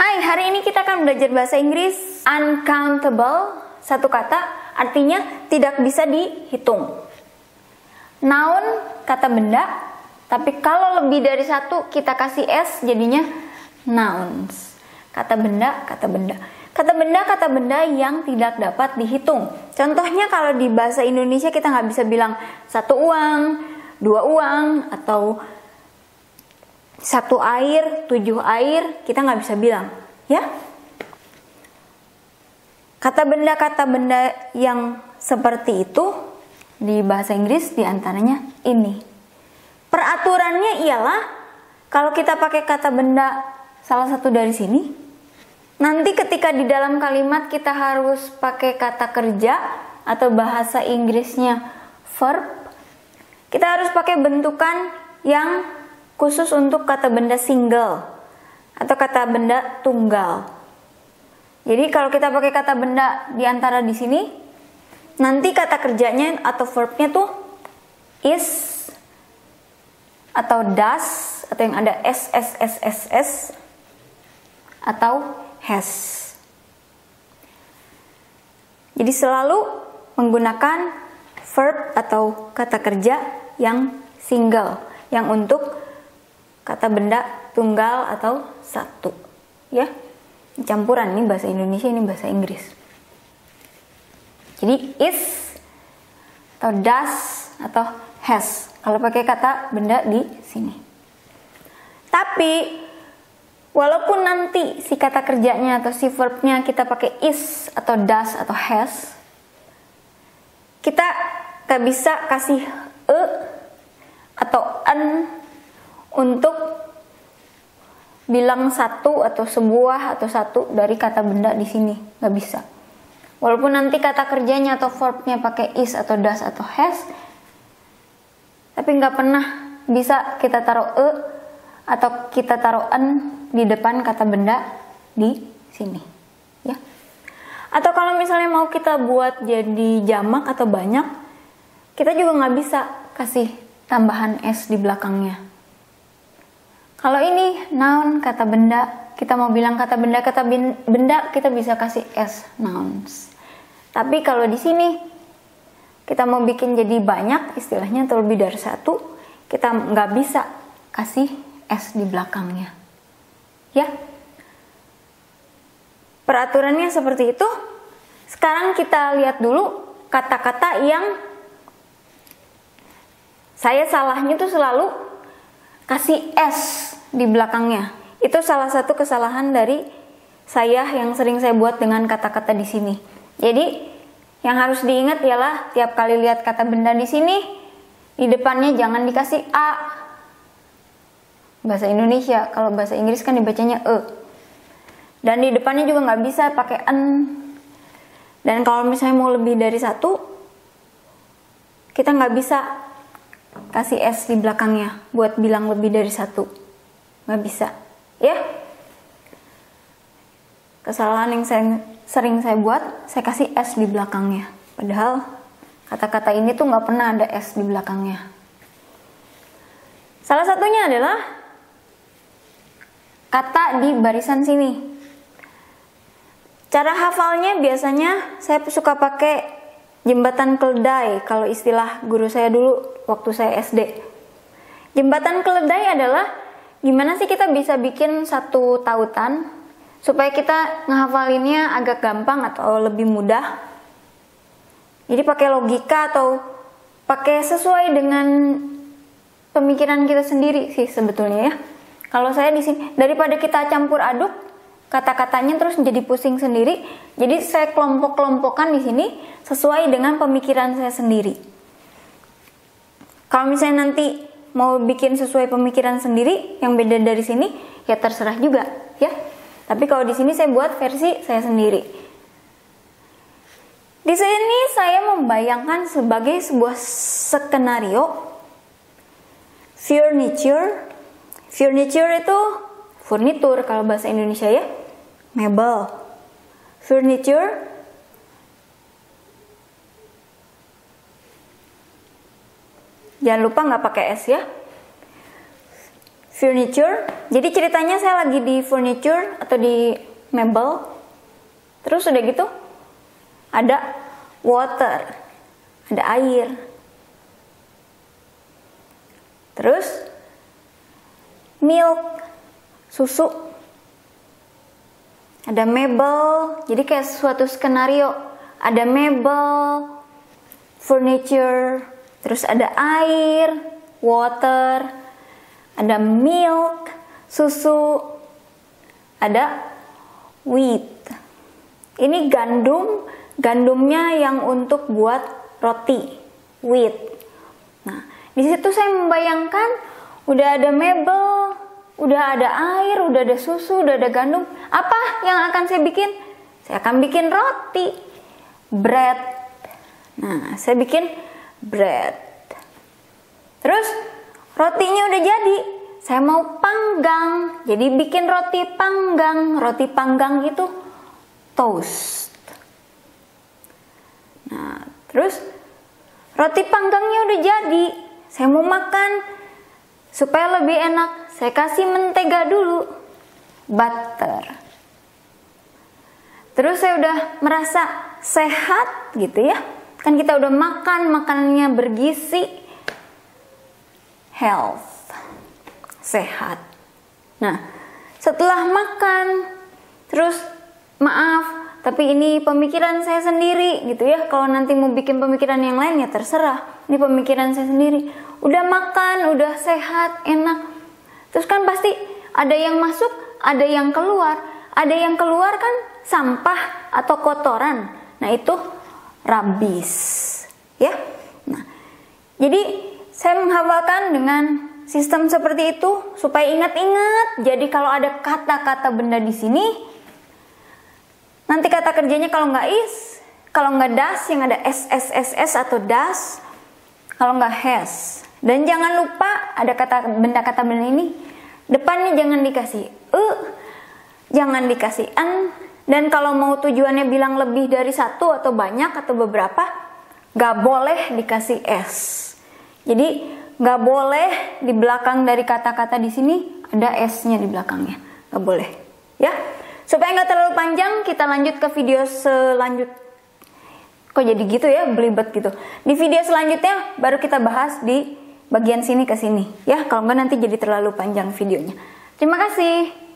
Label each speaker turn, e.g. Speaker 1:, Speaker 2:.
Speaker 1: Hai, hari ini kita akan belajar bahasa Inggris uncountable, satu kata artinya tidak bisa dihitung. Noun, kata benda, tapi kalau lebih dari satu kita kasih s jadinya nouns. Kata benda, kata benda. Kata benda, kata benda yang tidak dapat dihitung. Contohnya kalau di bahasa Indonesia kita nggak bisa bilang satu uang, dua uang, atau satu air, tujuh air, kita nggak bisa bilang, ya. Kata benda-kata benda yang seperti itu di bahasa Inggris di antaranya ini. Peraturannya ialah kalau kita pakai kata benda salah satu dari sini, nanti ketika di dalam kalimat kita harus pakai kata kerja atau bahasa Inggrisnya verb, kita harus pakai bentukan yang khusus untuk kata benda single atau kata benda tunggal. Jadi kalau kita pakai kata benda di antara di sini, nanti kata kerjanya atau verbnya tuh is atau does atau yang ada s s s s s atau has. Jadi selalu menggunakan verb atau kata kerja yang single yang untuk kata benda tunggal atau satu. Ya campuran ini bahasa Indonesia ini bahasa Inggris. Jadi is atau does atau has. Kalau pakai kata benda di sini. Tapi walaupun nanti si kata kerjanya atau si verbnya kita pakai is atau does atau has kita gak bisa kasih e atau an untuk bilang satu atau sebuah atau satu dari kata benda di sini. Nggak bisa. Walaupun nanti kata kerjanya atau verbnya pakai is atau does atau has tapi nggak pernah bisa kita taruh e atau kita taruh an di depan kata benda di sini ya. Atau kalau misalnya mau kita buat jadi jamak atau banyak kita juga nggak bisa kasih tambahan s di belakangnya kalau ini noun kata benda, kita mau bilang kata benda kata benda kita bisa kasih s nouns. Tapi kalau di sini kita mau bikin jadi banyak istilahnya atau lebih dari satu, kita nggak bisa kasih s di belakangnya. Ya. Peraturannya seperti itu. Sekarang kita lihat dulu kata-kata yang saya salahnya itu selalu kasih S di belakangnya. Itu salah satu kesalahan dari saya yang sering saya buat dengan kata-kata di sini. Jadi yang harus diingat ialah tiap kali lihat kata benda di sini, di depannya jangan dikasih A. Bahasa Indonesia, kalau bahasa Inggris kan dibacanya E. Dan di depannya juga nggak bisa pakai N. Dan kalau misalnya mau lebih dari satu, kita nggak bisa kasih S di belakangnya buat bilang lebih dari satu. Nggak bisa. Ya? Kesalahan yang saya, sering saya buat saya kasih S di belakangnya. Padahal kata-kata ini tuh nggak pernah ada S di belakangnya. Salah satunya adalah kata di barisan sini. Cara hafalnya biasanya saya suka pakai Jembatan keledai kalau istilah guru saya dulu waktu saya SD. Jembatan keledai adalah gimana sih kita bisa bikin satu tautan supaya kita ngehafalinnya agak gampang atau lebih mudah. Jadi pakai logika atau pakai sesuai dengan pemikiran kita sendiri sih sebetulnya ya. Kalau saya di sini daripada kita campur aduk, kata-katanya terus jadi pusing sendiri. Jadi saya kelompok-kelompokkan di sini sesuai dengan pemikiran saya sendiri. Kalau misalnya nanti mau bikin sesuai pemikiran sendiri yang beda dari sini, ya terserah juga, ya. Tapi kalau di sini saya buat versi saya sendiri. Di sini saya membayangkan sebagai sebuah skenario furniture. Furniture itu furnitur kalau bahasa Indonesia ya mebel, furniture, Jangan lupa nggak pakai S ya. furniture. Jadi ceritanya saya lagi di furniture atau di mebel. Terus udah gitu ada water, ada air. Terus milk, susu. Ada mebel, jadi kayak suatu skenario. Ada mebel, furniture, terus ada air, water, ada milk, susu, ada wheat. Ini gandum, gandumnya yang untuk buat roti, wheat. Nah, di situ saya membayangkan udah ada mebel, udah ada air, udah ada susu, udah ada gandum. Apa yang akan saya bikin? Saya akan bikin roti, bread. Nah, saya bikin bread. Terus rotinya udah jadi. Saya mau panggang. Jadi bikin roti panggang. Roti panggang itu toast. Nah, terus roti panggangnya udah jadi. Saya mau makan supaya lebih enak. Saya kasih mentega dulu. Butter. Terus saya udah merasa sehat gitu ya. Kan kita udah makan, makanannya bergizi. Health. Sehat. Nah, setelah makan, terus maaf, tapi ini pemikiran saya sendiri gitu ya. Kalau nanti mau bikin pemikiran yang lain ya terserah. Ini pemikiran saya sendiri. Udah makan, udah sehat, enak. Terus kan pasti ada yang masuk, ada yang keluar. Ada yang keluar kan sampah atau kotoran. Nah, itu rabis. Ya. Nah, jadi saya menghafalkan dengan sistem seperti itu supaya ingat-ingat. Jadi kalau ada kata-kata benda di sini, nanti kata kerjanya kalau nggak is, kalau nggak das yang ada s s s s atau das, kalau nggak has. Dan jangan lupa ada kata benda kata benda ini depannya jangan dikasih e, jangan dikasih an, dan kalau mau tujuannya bilang lebih dari satu atau banyak atau beberapa, nggak boleh dikasih s. Jadi nggak boleh di belakang dari kata-kata di sini ada s-nya di belakangnya, nggak boleh, ya. Supaya nggak terlalu panjang, kita lanjut ke video selanjut. Kok jadi gitu ya, belibet gitu. Di video selanjutnya baru kita bahas di bagian sini ke sini, ya. Kalau nggak nanti jadi terlalu panjang videonya. Terima kasih.